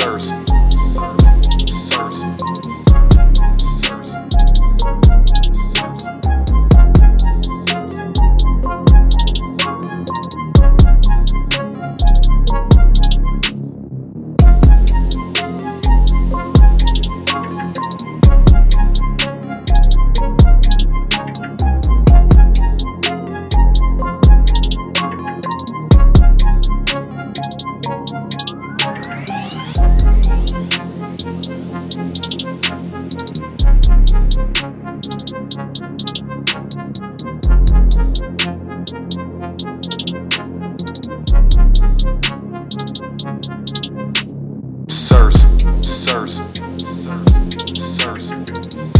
Sirs. Sirs. Sirs. Sirs.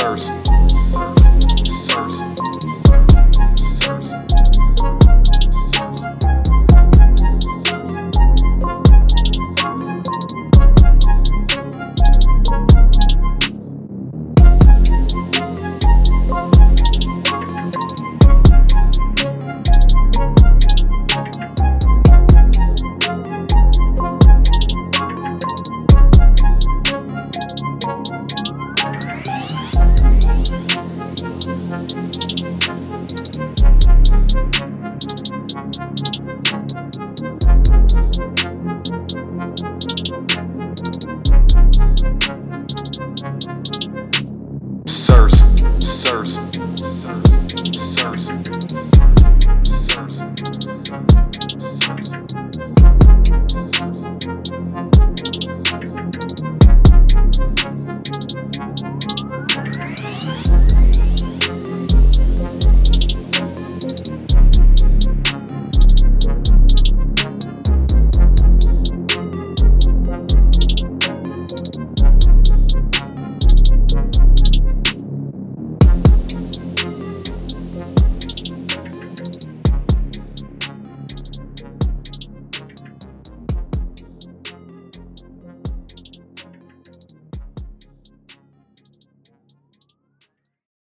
First. Sirs. Sirs. Sirs.